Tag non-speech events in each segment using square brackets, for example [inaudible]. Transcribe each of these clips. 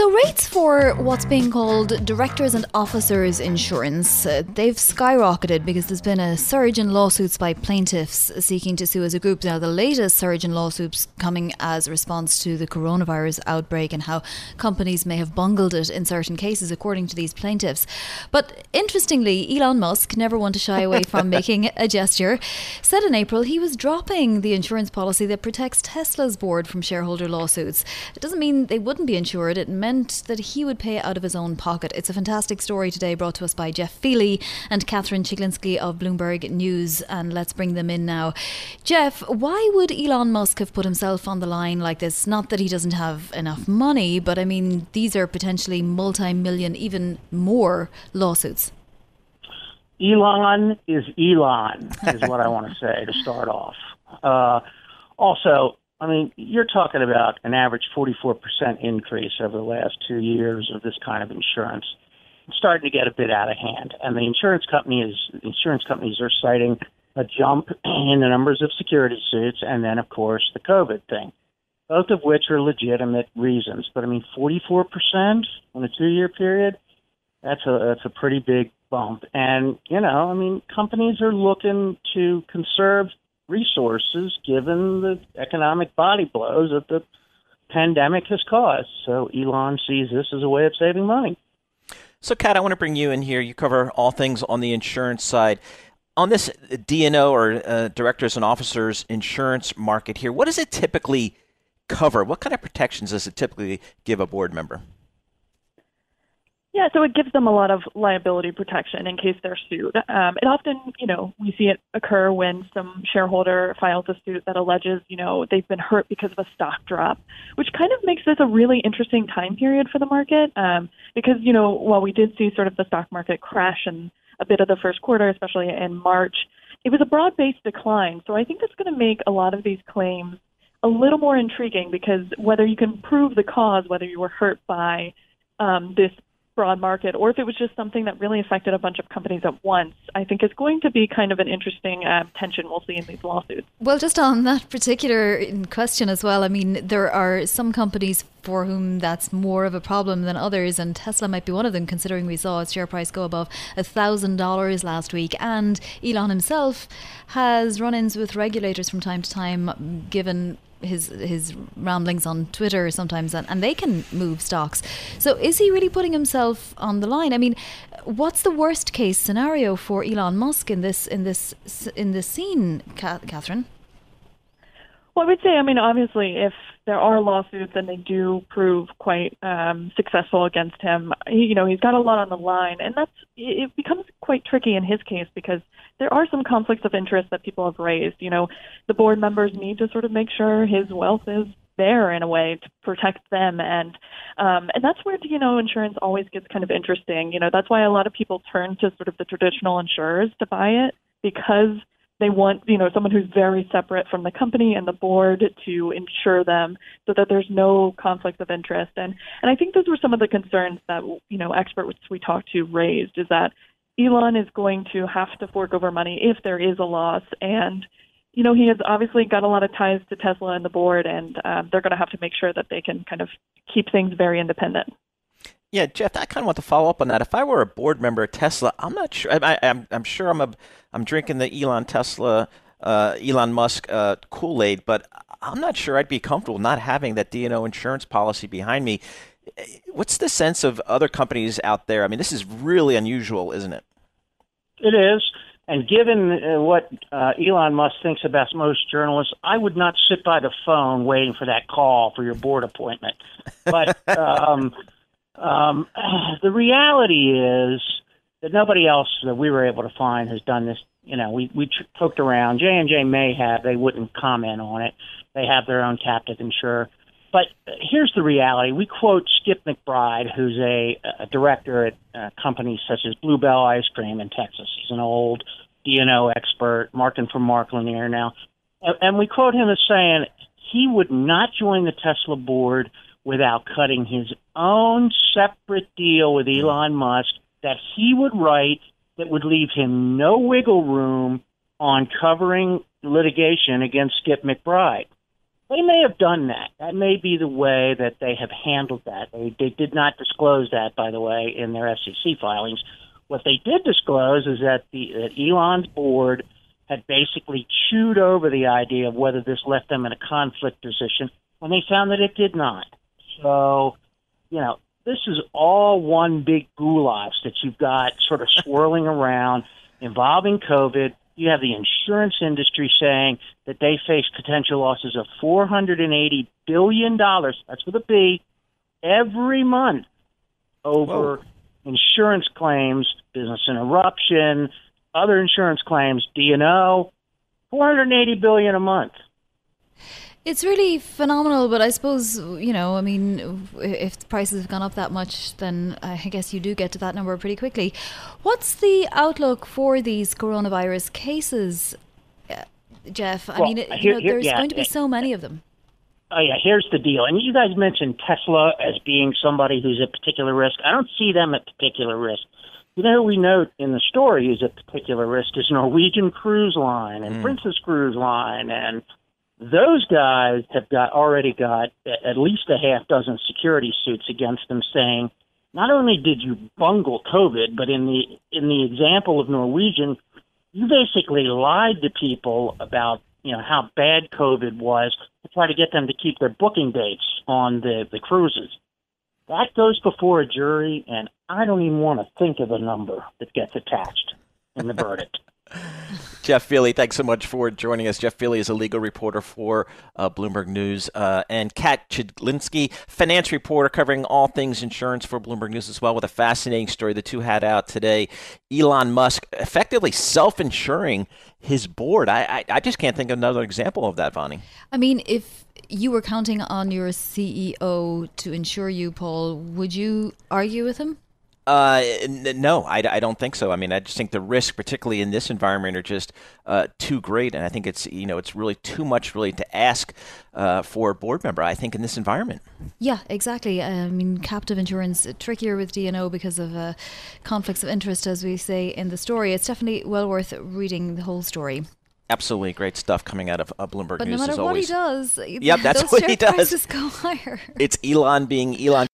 So, rates for what's being called directors and officers insurance, uh, they've skyrocketed because there's been a surge in lawsuits by plaintiffs seeking to sue as a group. Now, the latest surge in lawsuits coming as a response to the coronavirus outbreak and how companies may have bungled it in certain cases, according to these plaintiffs. But interestingly, Elon Musk, never one to shy away from [laughs] making a gesture, said in April he was dropping the insurance policy that protects Tesla's board from shareholder lawsuits. It doesn't mean they wouldn't be insured. It meant meant that he would pay out of his own pocket. It's a fantastic story today brought to us by Jef Feeley and Katherine Chiglinsky of Bloomberg News. And let's bring them in now. Jef, why would Elon Musk have put himself on the line like this? Not that he doesn't have enough money, but I mean, these are potentially multi million, even more lawsuits. Elon is Elon, is what I [laughs] want to say to start off. Uh, also, I mean, you're talking about an average 44% increase over the last two years of this kind of insurance. It's starting to get a bit out of hand, and the insurance companies insurance companies are citing a jump in the numbers of security suits, and then, of course, the COVID thing, both of which are legitimate reasons. But I mean, 44% in a two-year period, that's a that's a pretty big bump. And you know, I mean, companies are looking to conserve resources given the economic body blows that the pandemic has caused. So Elon sees this as a way of saving money. So, Kat, I want to bring you in here. You cover all things on the insurance side. On this D&O or uh, directors and officers insurance market here, what does it typically cover? What kind of protections does it typically give a board member? Yeah, so it gives them a lot of liability protection in case they're sued. Um, it often, you know, we see it occur when some shareholder files a suit that alleges, you know, they've been hurt because of a stock drop, which kind of makes this a really interesting time period for the market. Um, because, you know, while we did see sort of the stock market crash in a bit of the first quarter, especially in March, it was a broad based decline. So I think that's going to make a lot of these claims a little more intriguing because whether you can prove the cause, whether you were hurt by um, this broad market or if it was just something that really affected a bunch of companies at once, I think is going to be kind of an interesting uh, tension we'll see in these lawsuits. Well, just on that particular question as well, I mean, there are some companies for whom that's more of a problem than others, and Tesla might be one of them, considering we saw its share price go above $1,000 last week. And Elon himself has run ins with regulators from time to time, given his his ramblings on Twitter sometimes, and, and they can move stocks. So is he really putting himself on the line? I mean, what's the worst case scenario for Elon Musk in this in this in this scene, Katherine? Well, I would say, I mean, obviously, if there are lawsuits and they do prove quite um, successful against him, you know, he's got a lot on the line, and that's it becomes quite tricky in his case because there are some conflicts of interest that people have raised. You know, the board members need to sort of make sure his wealth is there in a way to protect them. And um and that's where you know insurance always gets kind of interesting. You know that's why a lot of people turn to sort of the traditional insurers to buy it because they want you know someone who's very separate from the company and the board to insure them so that there's no conflict of interest and and I think those were some of the concerns that you know experts we talked to raised is that Elon is going to have to fork over money if there is a loss and you know, he has obviously got a lot of ties to Tesla and the board, and uh, they're going to have to make sure that they can kind of keep things very independent. Yeah, Jef, I kind of want to follow up on that. If I were a board member at Tesla, I'm not sure. I, am I'm sure I'm a I'm drinking the Elon Tesla, uh, Elon Musk uh, Kool Aid, but I'm not sure I'd be comfortable not having that D&O insurance policy behind me. What's the sense of other companies out there? I mean, this is really unusual, isn't it? It is. And given uh, what uh, Elon Musk thinks about most journalists, I would not sit by the phone waiting for that call for your board appointment. But [laughs] um, um, [clears throat] the reality is that nobody else that we were able to find has done this. You know, we we poked around. J and J may have. They wouldn't comment on it. They have their own captive insurer. But here's the reality. We quote Skip McBride, who's a, a director at uh, companies such as Bluebell Ice Cream in Texas. He's an old D&O expert, marking for Mark Lanier now. And, and we quote him as saying he would not join the Tesla board without cutting his own separate deal with hmm. Elon Musk that he would write that would leave him no wiggle room on covering litigation against Skip McBride. They may have done that. That may be the way that they have handled that. They, they did not disclose that, by the way, in their SEC filings. What they did disclose is that the that Elon's board had basically chewed over the idea of whether this left them in a conflict position when they found that it did not. So, you know, this is all one big goulash that you've got sort of [laughs] swirling around involving COVID, you have the insurance industry saying that they face potential losses of $480 billion, that's with a B, every month over Whoa. insurance claims, business interruption, other insurance claims, D&O, 480 billion a month. It's really phenomenal, but I suppose, you know, I mean, if the prices have gone up that much, then I guess you do get to that number pretty quickly. What's the outlook for these coronavirus cases, uh, Jef? Well, I mean, it, here, know, there's yeah, going to be so many of them. Oh, yeah, here's the deal. And you guys mentioned Tesla as being somebody who's at particular risk. I don't see them at particular risk. You know, we note in the story is at particular risk is Norwegian Cruise Line and mm. Princess Cruise Line and those guys have got already got at least a half dozen security suits against them saying not only did you bungle covid but in the in the example of norwegian you basically lied to people about you know how bad covid was to try to get them to keep their booking dates on the the cruises. That goes before a jury and i don't even want to think of the number that gets attached in the verdict [laughs] Jef Feeley, thanks so much for joining us. Jef Feeley is a legal reporter for uh, Bloomberg News, uh, and Kat Chiglinsky, finance reporter covering all things insurance for Bloomberg News as well, with a fascinating story the two had out today. Elon Musk effectively self-insuring his board. I, I, I just can't think of another example of that, Vonnie. I mean, if you were counting on your CEO to insure you, Paul, would you argue with him? Uh, n- no, I, I don't think so. I mean, I just think the risk, particularly in this environment, are just uh, too great, and I think it's you know it's really too much really to ask uh, for a board member. I think in this environment. Yeah, exactly. I mean, captive insurance trickier with D&O because of uh, conflicts of interest, as we say in the story. It's definitely well worth reading the whole story. Absolutely great stuff coming out of uh, Bloomberg but News. no matter what always. he does, yep, [laughs] that's what he does. Go higher. It's Elon being Elon.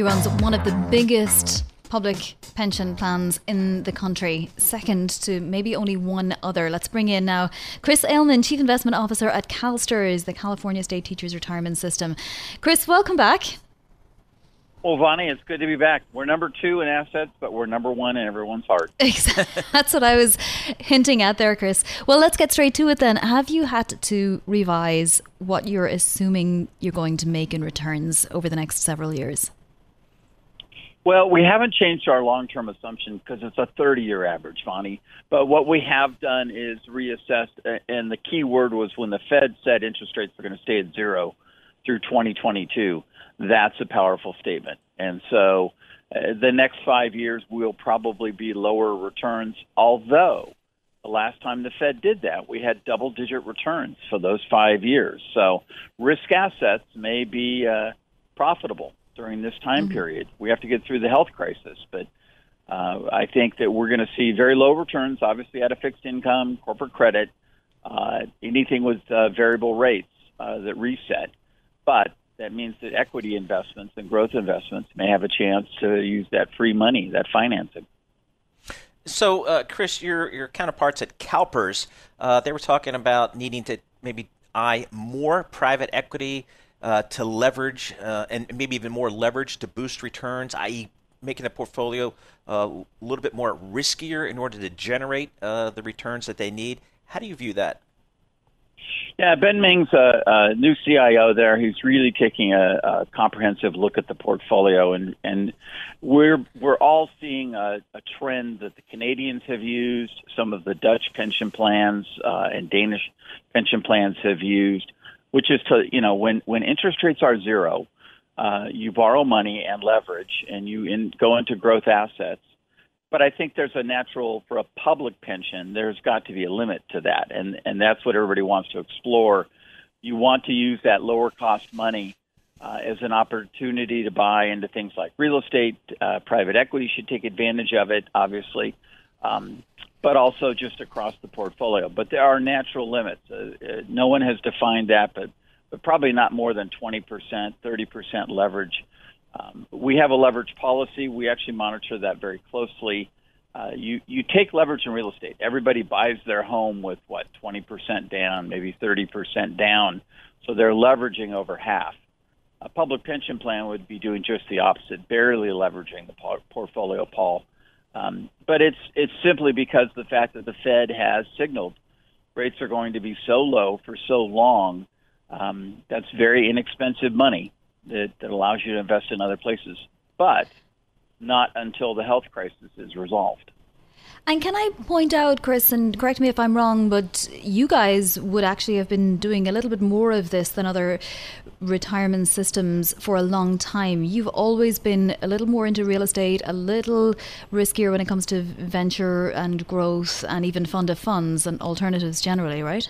He runs one of the biggest public pension plans in the country, second to maybe only one other. Let's bring in now Chris Ailman, Chief Investment Officer at CalSTRS, the California State Teachers Retirement System. Chris, welcome back. Well, Vonnie, it's good to be back. We're number two in assets, but we're number one in everyone's heart. [laughs] That's what I was hinting at there, Chris. Well, let's get straight to it then. Have you had to revise what you're assuming you're going to make in returns over the next several years? Well, we haven't changed our long-term assumption because it's a 30-year average, Vonnie. But what we have done is reassessed, and the key word was when the Fed said interest rates are going to stay at zero through 2022. That's a powerful statement. And so uh, the next five years will probably be lower returns, although the last time the Fed did that, we had double digit returns for those five years. So risk assets may be uh, profitable during this time mm-hmm. period. We have to get through the health crisis, but Uh, I think that we're going to see very low returns, obviously, out of fixed income, corporate credit, uh, anything with uh, variable rates uh, that reset. But that means that equity investments and growth investments may have a chance to use that free money, that financing. So, uh, Chris, your your counterparts at CalPERS, uh, they were talking about needing to maybe eye more private equity uh, to leverage uh, and maybe even more leverage to boost returns, i.e., making the portfolio uh, a little bit more riskier in order to generate uh, the returns that they need. How do you view that? Yeah, Ben Meng's a, a new CIO there. He's really taking a, a comprehensive look at the portfolio, and and we're we're all seeing a, a trend that the Canadians have used, some of the Dutch pension plans uh, and Danish pension plans have used, which is to you know when when interest rates are zero, uh, you borrow money and leverage, and you in, go into growth assets but I think there's a natural for a public pension. There's got to be a limit to that, and and that's what everybody wants to explore. You want to use that lower cost money uh, as an opportunity to buy into things like real estate. Uh, private equity should take advantage of it, obviously, um, but also just across the portfolio. But there are natural limits. Uh, uh no one has defined that, but but probably not more than 20%, 30% leverage um, we have a leverage policy. We actually monitor that very closely. Uh, you you take leverage in real estate. Everybody buys their home with what 20% down, maybe 30% down, so they're leveraging over half. A public pension plan would be doing just the opposite, barely leveraging the portfolio, Paul. Um, but it's it's simply because the fact that the Fed has signaled rates are going to be so low for so long. Um, that's very inexpensive money that, that allows you to invest in other places, but not until the health crisis is resolved. And can I point out, Chris, and correct me if I'm wrong, but you guys would actually have been doing a little bit more of this than other retirement systems for a long time. You've always been a little more into real estate, a little riskier when it comes to venture and growth and even fund of funds and alternatives generally, right?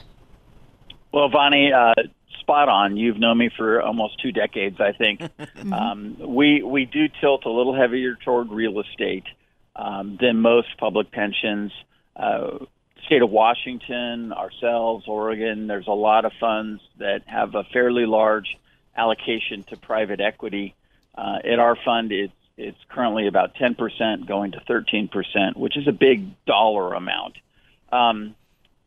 Well, Vonnie, uh, spot on. You've known me for almost two decades, I think. [laughs] mm-hmm. um, we we do tilt a little heavier toward real estate um, than most public pensions. Uh, state of Washington, ourselves, Oregon. There's a lot of funds that have a fairly large allocation to private equity. Uh, at our fund, it's it's currently about 10% going to 13%, which is a big dollar amount. Um,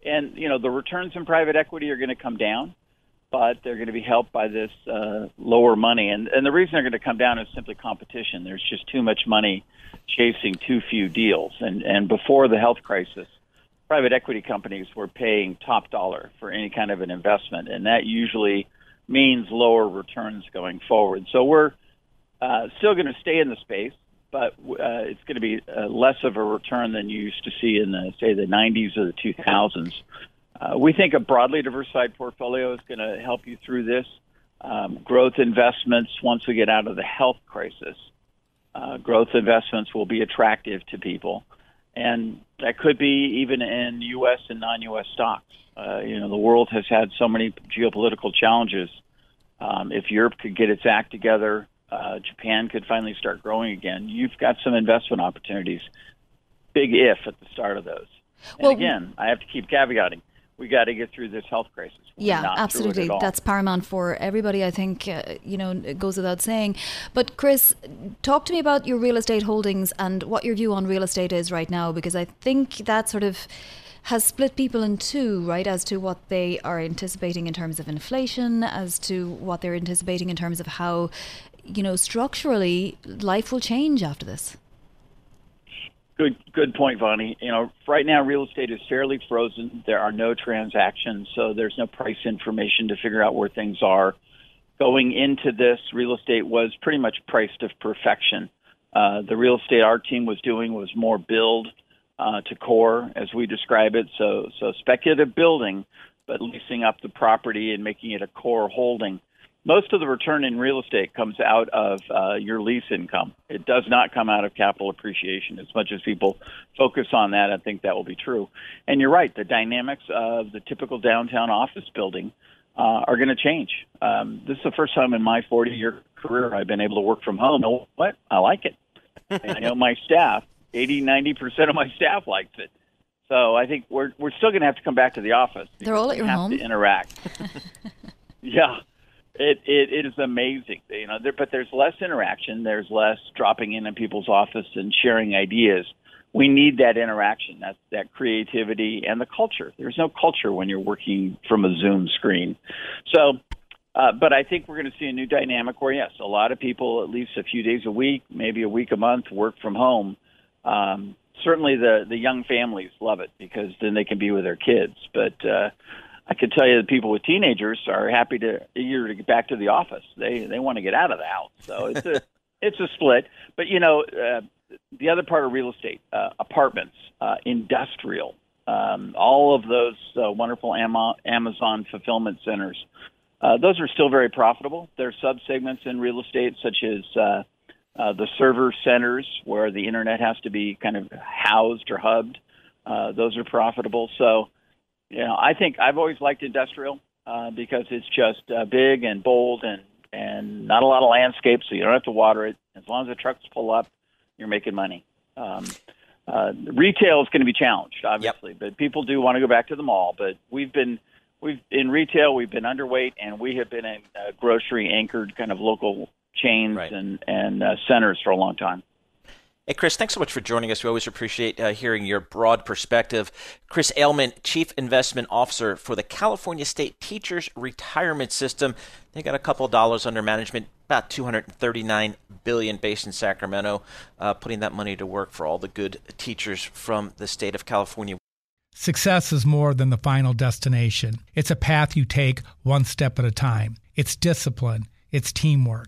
and you know the returns in private equity are going to come down but they're going to be helped by this uh, lower money. And, and the reason they're going to come down is simply competition. There's just too much money chasing too few deals. And, and before the health crisis, private equity companies were paying top dollar for any kind of an investment, and that usually means lower returns going forward. So we're uh, still going to stay in the space, but uh, it's going to be uh, less of a return than you used to see in the say the 90s or the 2000s. Uh, we think a broadly diversified portfolio is going to help you through this. Um, growth investments, once we get out of the health crisis, uh, growth investments will be attractive to people. And that could be even in U.S. and non-U.S. stocks. Uh, you know, the world has had so many geopolitical challenges. Um, if Europe could get its act together, uh, Japan could finally start growing again. You've got some investment opportunities. Big if at the start of those. And well, again, I have to keep caveating we got to get through this health crisis. We're yeah, absolutely. That's paramount for everybody. I think uh, you know it goes without saying. But Chris, talk to me about your real estate holdings and what your view on real estate is right now, because I think that sort of has split people in two, right, as to what they are anticipating in terms of inflation, as to what they're anticipating in terms of how, you know, structurally life will change after this. Good, good point, Vonnie. You know, right now real estate is fairly frozen. There are no transactions, so there's no price information to figure out where things are. Going into this, real estate was pretty much priced to perfection. Uh, the real estate our team was doing was more build uh, to core, as we describe it. So, so speculative building, but leasing up the property and making it a core holding most of the return in real estate comes out of uh, your lease income. It does not come out of capital appreciation. As much as people focus on that, I think that will be true. And you're right, the dynamics of the typical downtown office building uh, are going to change. Um, this is the first time in my 40 year career I've been able to work from home. You know what? I like it. and I know my staff 80, 90 percent of my staff likes it. So I think we're we're still going to have to come back to the office. They're all at your have home. to interact. [laughs] yeah, it, it it is amazing. You know, there, but there's less interaction. There's less dropping in in people's office and sharing ideas. We need that interaction, that that creativity, and the culture. There's no culture when you're working from a Zoom screen. So uh, but I think we're going to see a new dynamic where, yes, a lot of people, at least a few days a week, maybe a week a month, work from home. Um, certainly, the the young families love it because then they can be with their kids. But uh, I can tell you, the people with teenagers are happy to eager to get back to the office. They they want to get out of the house. So it's a [laughs] it's a split. But you know, uh, the other part of real estate, uh, apartments, uh, industrial, um, all of those uh, wonderful Amazon fulfillment centers uh, those are still very profitable. There are subsegments in real estate, such as uh, uh, the server centers, where the internet has to be kind of housed or hubbed. Uh, those are profitable. So, you know, I think I've always liked industrial uh, because it's just uh, big and bold and and not a lot of landscape, so you don't have to water it. As long as the trucks pull up, you're making money. Um, uh, retail is going to be challenged, obviously, yep. but people do want to go back to the mall. But we've been we've in retail we've been underweight, and we have been in uh, grocery anchored kind of local chains right. and and uh, centers for a long time. Hey, Chris, thanks so much for joining us. We always appreciate uh, hearing your broad perspective. Chris Ailman, Chief Investment Officer for the California State Teachers Retirement System. They got a couple dollars under management, about 239 billion based in Sacramento, uh, putting that money to work for all the good teachers from the state of California. Success is more than the final destination. It's a path you take one step at a time. It's discipline, it's teamwork,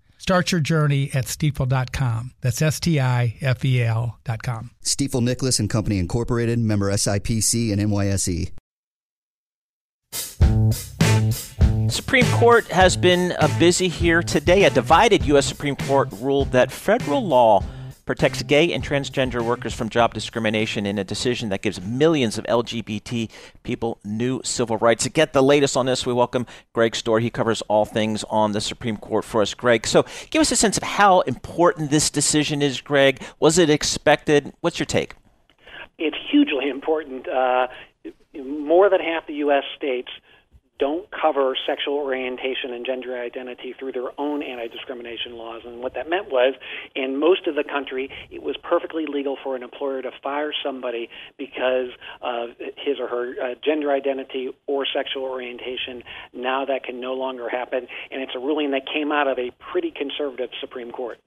Start your journey at stifel.com. That's S T I F E L.com. Stifel Nicolaus and Company Incorporated, member SIPC and NYSE. Supreme Court has been uh, busy here today. A divided U.S. Supreme Court ruled that federal law protects gay and transgender workers from job discrimination in a decision that gives millions of LGBT people new civil rights. To get the latest on this, we welcome Greg Stohr. He covers all things on the Supreme Court for us. Greg, so give us a sense of how important this decision is, Greg. Was it expected? What's your take? It's hugely important. Uh, more than half the U.S. states don't cover sexual orientation and gender identity through their own anti discrimination laws. And what that meant was, in most of the country, it was perfectly legal for an employer to fire somebody because of his or her uh, gender identity or sexual orientation. Now that can no longer happen. And it's a ruling that came out of a pretty conservative Supreme Court.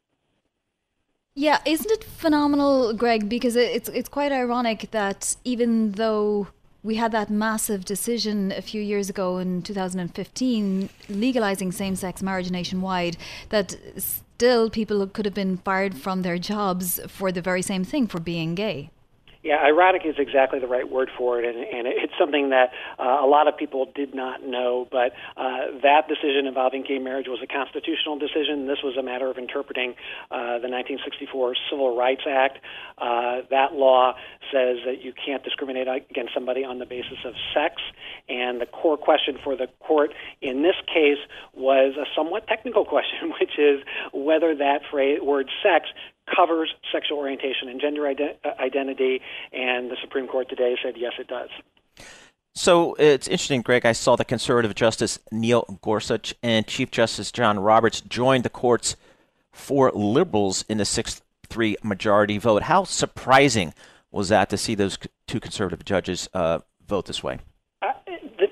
Yeah, isn't it phenomenal, Greg? Because it's it's quite ironic that even though we had that massive decision a few years ago in 2015 legalizing same sex marriage nationwide that still people could have been fired from their jobs for the very same thing for being gay. Yeah, ironic is exactly the right word for it, and, and it's something that uh, a lot of people did not know. But uh, that decision involving gay marriage was a constitutional decision. This was a matter of interpreting uh, the 1964 Civil Rights Act. Uh, that law says that you can't discriminate against somebody on the basis of sex, and the core question for the court in this case was a somewhat technical [laughs] question, which is whether that phrase, word sex covers sexual orientation and gender ident- uh, identity, and the Supreme Court today said yes, it does. So it's interesting, Greg. I saw the conservative Justice Neil Gorsuch and Chief Justice John Roberts joined the court's four liberals in the 6 3 majority vote. How surprising was that to see those two conservative judges uh, vote this way?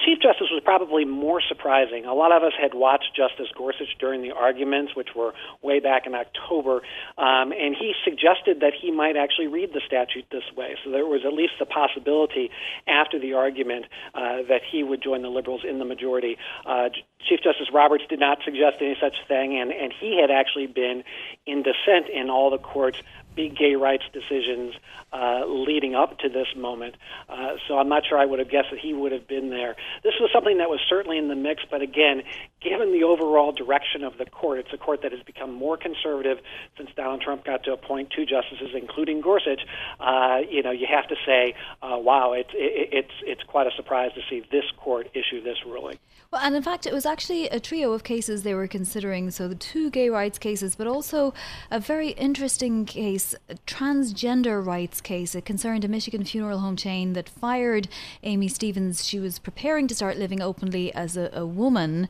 Chief Justice was probably more surprising. A lot of us had watched Justice Gorsuch during the arguments, which were way back in October, um, and he suggested that he might actually read the statute this way. So there was at least the possibility after the argument uh, that he would join the liberals in the majority. Uh, Chief Justice Roberts did not suggest any such thing, and, and he had actually been in dissent in all the court's big gay rights decisions uh, leading up to this moment. Uh, so I'm not sure I would have guessed that he would have been there. This was something that was certainly in the mix, but again, given the overall direction of the court, it's a court that has become more conservative since Donald Trump got to appoint two justices, including Gorsuch. Uh, you know, you have to say, uh, wow, it's it, it's it's quite a surprise to see this court issue this ruling. Well, and in fact, it was actually a trio of cases they were considering. So the two gay rights cases, but also a very interesting case, a transgender rights case. It concerned a Michigan funeral home chain that fired Amy Stevens. She was preparing to start living openly as a, a woman.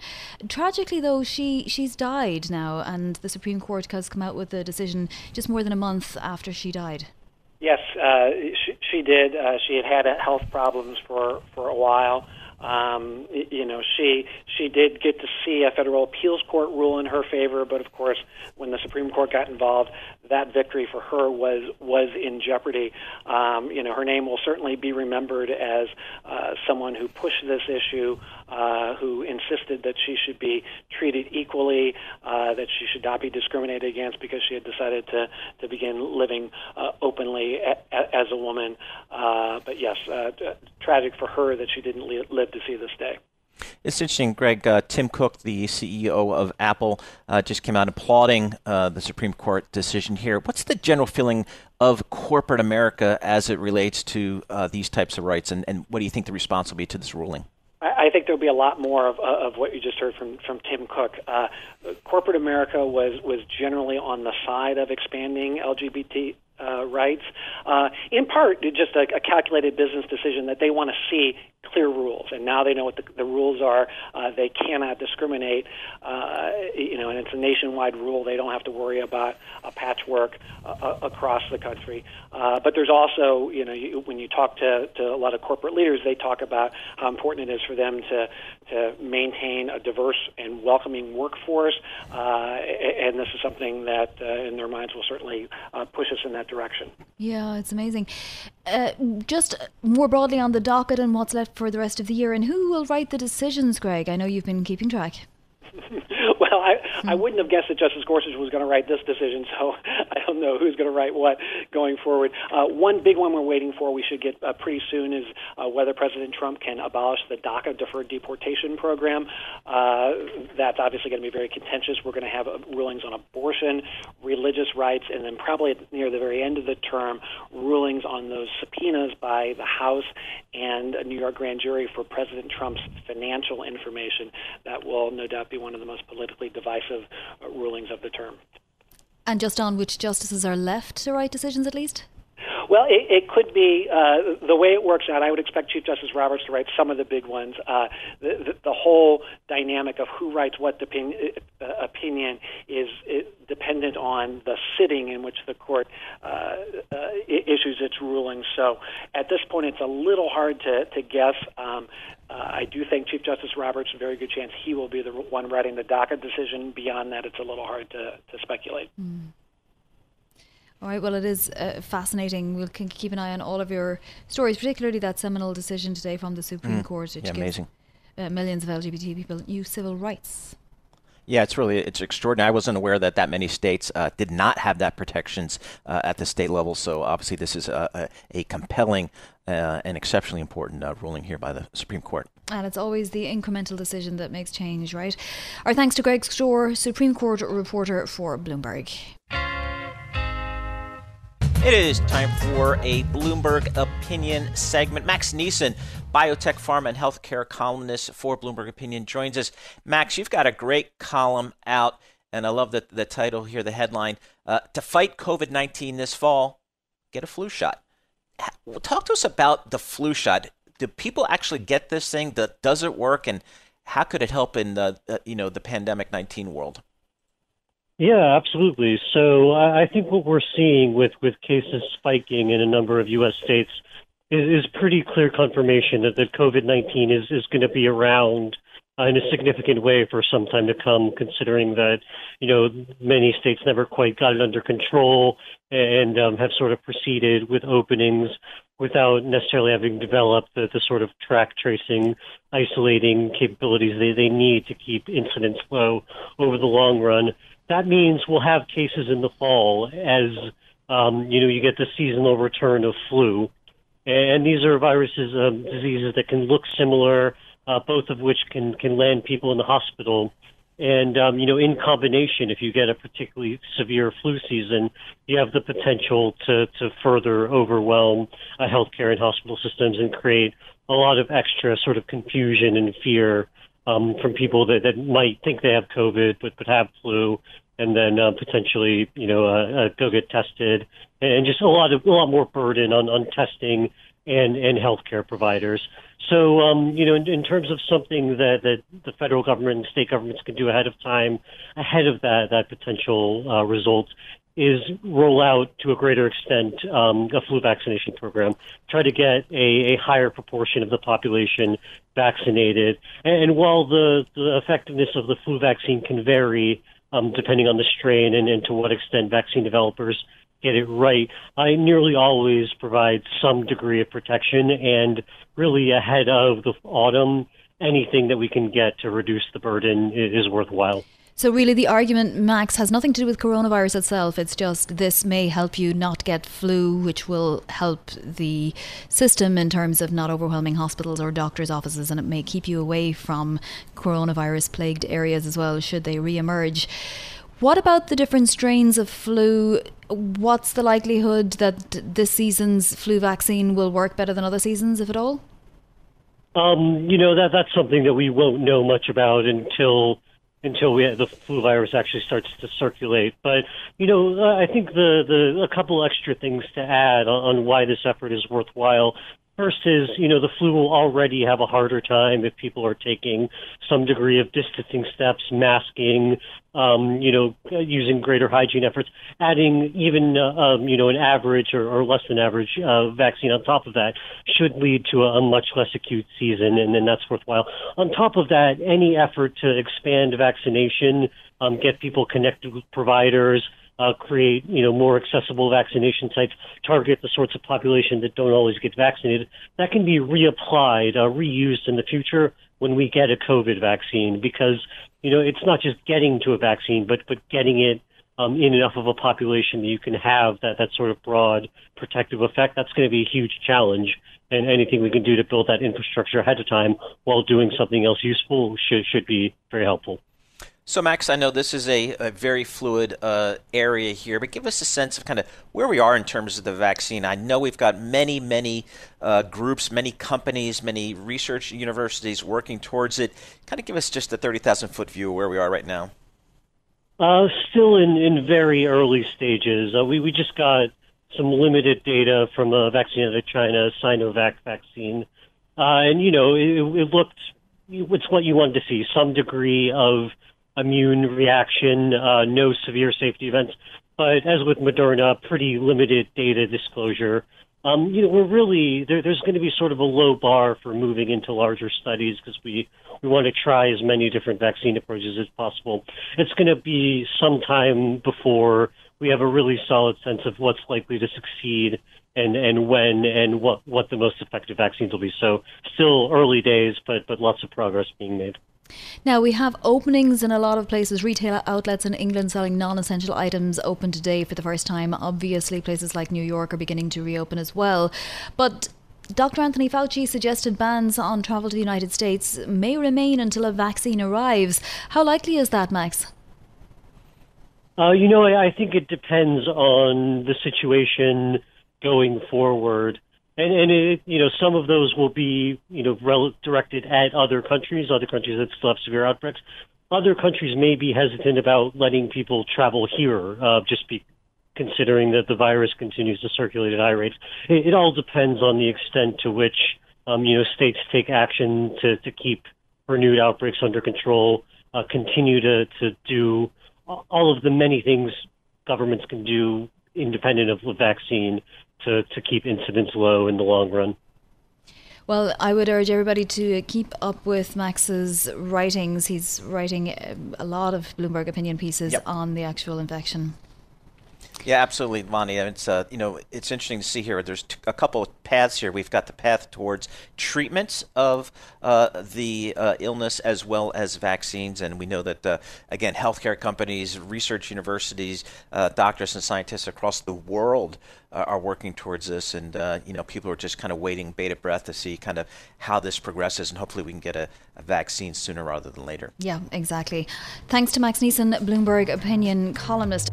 Tragically, though, she she's died now, and the Supreme Court has come out with a decision just more than a month after she died. Yes, uh, she, she did. Uh, she had had health problems for for a while. Um, you know, she she did get to see a federal appeals court rule in her favor, but of course, when the Supreme Court got involved, that victory for her was was in jeopardy. Um, you know, her name will certainly be remembered as uh, someone who pushed this issue, uh, who insisted that she should be treated equally, uh, that she should not be discriminated against because she had decided to to begin living uh, openly a, a, as a woman. Uh, but yes, uh, tragic for her that she didn't live to see this day. It's interesting, Greg. Uh, Tim Cook, the CEO of Apple, uh, just came out applauding uh, the Supreme Court decision here. What's the general feeling of corporate America as it relates to uh, these types of rights, and, and what do you think the response will be to this ruling? I think there'll be a lot more of, of what you just heard from, from Tim Cook. Uh, corporate America was, was generally on the side of expanding LGBT uh, rights, uh, in part just a, a calculated business decision that they want to see clear rules, and now they know what the, the rules are. Uh, they cannot discriminate, uh, you know, and it's a nationwide rule. They don't have to worry about a patchwork uh, across the country. Uh, but there's also, you know, you, when you talk to, to a lot of corporate leaders, they talk about how important it is for them to to maintain a diverse and welcoming workforce, uh, and this is something that, uh, in their minds, will certainly uh, push us in that direction. Yeah, it's amazing. Uh, just more broadly on the docket and what's left for the rest of the year, and who will write the decisions, Greg? I know you've been keeping track. [laughs] [laughs] well, I, I wouldn't have guessed that Justice Gorsuch was going to write this decision, so [laughs] I don't know who's going to write what going forward. Uh, one big one we're waiting for, we should get uh, pretty soon, is uh, whether President Trump can abolish the DACA deferred deportation program. Uh, that's obviously going to be very contentious. We're going to have uh, rulings on abortion, religious rights, and then probably near the very end of the term, rulings on those subpoenas by the House and a New York grand jury for President Trump's financial information. That will no doubt be one of the most politically divisive uh, rulings of the term. And just on which justices are left to write decisions, at least? Well, it, it could be uh, the way it works out. I would expect Chief Justice Roberts to write some of the big ones. Uh, the, the, the whole dynamic of who writes what opinion, uh, opinion is, is dependent on the sitting in which the court uh, uh, issues its ruling. So at this point, it's a little hard to, to guess. Um, uh, I do think Chief Justice Roberts, a very good chance he will be the one writing the DACA decision. Beyond that, it's a little hard to, to speculate. Mm. All right. Well, it is uh, fascinating. We'll keep an eye on all of your stories, particularly that seminal decision today from the Supreme mm. Court, which yeah, gives. Uh, millions of LGBT people new civil rights. Yeah, it's really it's extraordinary. I wasn't aware that that many states uh, did not have that protections uh, at the state level. So obviously, this is a, a, a compelling uh, and exceptionally important uh, ruling here by the Supreme Court. And it's always the incremental decision that makes change, right? Our thanks to Greg Stohr, Supreme Court reporter for Bloomberg. It is time for a Bloomberg Opinion segment. Max Nisen, biotech, pharma, and healthcare columnist for Bloomberg Opinion, joins us. Max, you've got a great column out, and I love the, the title here, the headline uh, To Fight COVID 19 This Fall, Get a Flu Shot. Talk to us about the flu shot. Do people actually get this thing? Does it work? And how could it help in the, uh, you know, the pandemic 19 world? Yeah, absolutely. So I think what we're seeing with, with cases spiking in a number of U.S. states is, is pretty clear confirmation that, that COVID 19 is, is going to be around uh, in a significant way for some time to come, considering that, you know, many states never quite got it under control and um, have sort of proceeded with openings without necessarily having developed the, the sort of track tracing, isolating capabilities they, they need to keep incidents low over the long run. That means we'll have cases in the fall as, um, you know, you get the seasonal return of flu. And these are viruses, um, diseases that can look similar, uh, both of which can, can land people in the hospital. And, um, you know, in combination, if you get a particularly severe flu season, you have the potential to, to further overwhelm uh, healthcare and hospital systems and create a lot of extra sort of confusion and fear um, from people that, that might think they have COVID but, but have flu and then uh, potentially, you know, uh, uh, go get tested and just a lot of a lot more burden on, on testing and, and healthcare providers. So, um, you know, in, in, terms of something that, that the federal government and state governments can do ahead of time, ahead of that, that potential uh, result, is roll out to a greater extent um, a flu vaccination program. Try to get a, a higher proportion of the population vaccinated. And, and while the, the effectiveness of the flu vaccine can vary um, depending on the strain and, and to what extent vaccine developers get it right, I nearly always provide some degree of protection and really ahead of the autumn, anything that we can get to reduce the burden is worthwhile. So, really, the argument, Max, has nothing to do with coronavirus itself. It's just this may help you not get flu, which will help the system in terms of not overwhelming hospitals or doctors' offices, and it may keep you away from coronavirus plagued areas as well, should they re emerge. What about the different strains of flu? What's the likelihood that this season's flu vaccine will work better than other seasons, if at all? Um, you know that that's something that we won't know much about until until we the flu virus actually starts to circulate. But you know, uh, I think the the a couple extra things to add on, on why this effort is worthwhile. First is, you know, the flu will already have a harder time if people are taking some degree of distancing steps, masking, um, you know, using greater hygiene efforts, adding even, uh, um, you know, an average or, or less than average uh, vaccine on top of that should lead to a, a much less acute season, and then that's worthwhile. On top of that, any effort to expand vaccination, um, get people connected with providers, uh, create you know more accessible vaccination sites, target the sorts of population that don't always get vaccinated. That can be reapplied, uh, reused in the future when we get a COVID vaccine, because you know it's not just getting to a vaccine, but but getting it um, in enough of a population that you can have that that sort of broad protective effect. That's going to be a huge challenge, and anything we can do to build that infrastructure ahead of time while doing something else useful should should be very helpful. So, Max, I know this is a, a very fluid uh, area here, but give us a sense of kind of where we are in terms of the vaccine. I know we've got many, many uh, groups, many companies, many research universities working towards it. Kind of give us just a 30,000 foot view of where we are right now. Uh, still in, in very early stages. Uh, we, we just got some limited data from a vaccine out of China, Sinovac vaccine. Uh, and, you know, it, it looked, it's what you wanted to see some degree of immune reaction, uh, no severe safety events. But as with Moderna, pretty limited data disclosure. Um, you know, we're really there, there's going to be sort of a low bar for moving into larger studies because we we want to try as many different vaccine approaches as possible. It's going to be some time before we have a really solid sense of what's likely to succeed and and when and what what the most effective vaccines will be. So still early days, but but lots of progress being made. Now, we have openings in a lot of places. Retail outlets in England selling non essential items open today for the first time. Obviously, places like New York are beginning to reopen as well. But Dr. Anthony Fauci suggested bans on travel to the United States may remain until a vaccine arrives. How likely is that, Max? Uh, you know, I think it depends on the situation going forward and and it, you know some of those will be you know rel- directed at other countries, other countries that still have severe outbreaks. Other countries may be hesitant about letting people travel here, uh, just be considering that the virus continues to circulate at high rates. It, it all depends on the extent to which um, you know states take action to to keep renewed outbreaks under control, uh, continue to to do all of the many things governments can do independent of the vaccine to, to keep incidents low in the long run. Well, I would urge everybody to keep up with Max's writings. He's writing a lot of Bloomberg opinion pieces yep. on the actual infection. Yeah, absolutely, Vonnie. It's uh, you know it's interesting to see here. There's a couple of paths here. We've got the path towards treatments of uh, the uh, illness as well as vaccines, and we know that uh, again, healthcare companies, research universities, uh, doctors, and scientists across the world uh, are working towards this. And you know, people are just kind of waiting bated breath to see kind of how this progresses, and hopefully we can get a, a vaccine sooner rather than later. Yeah, exactly. Thanks to Max Nisen, Bloomberg opinion columnist.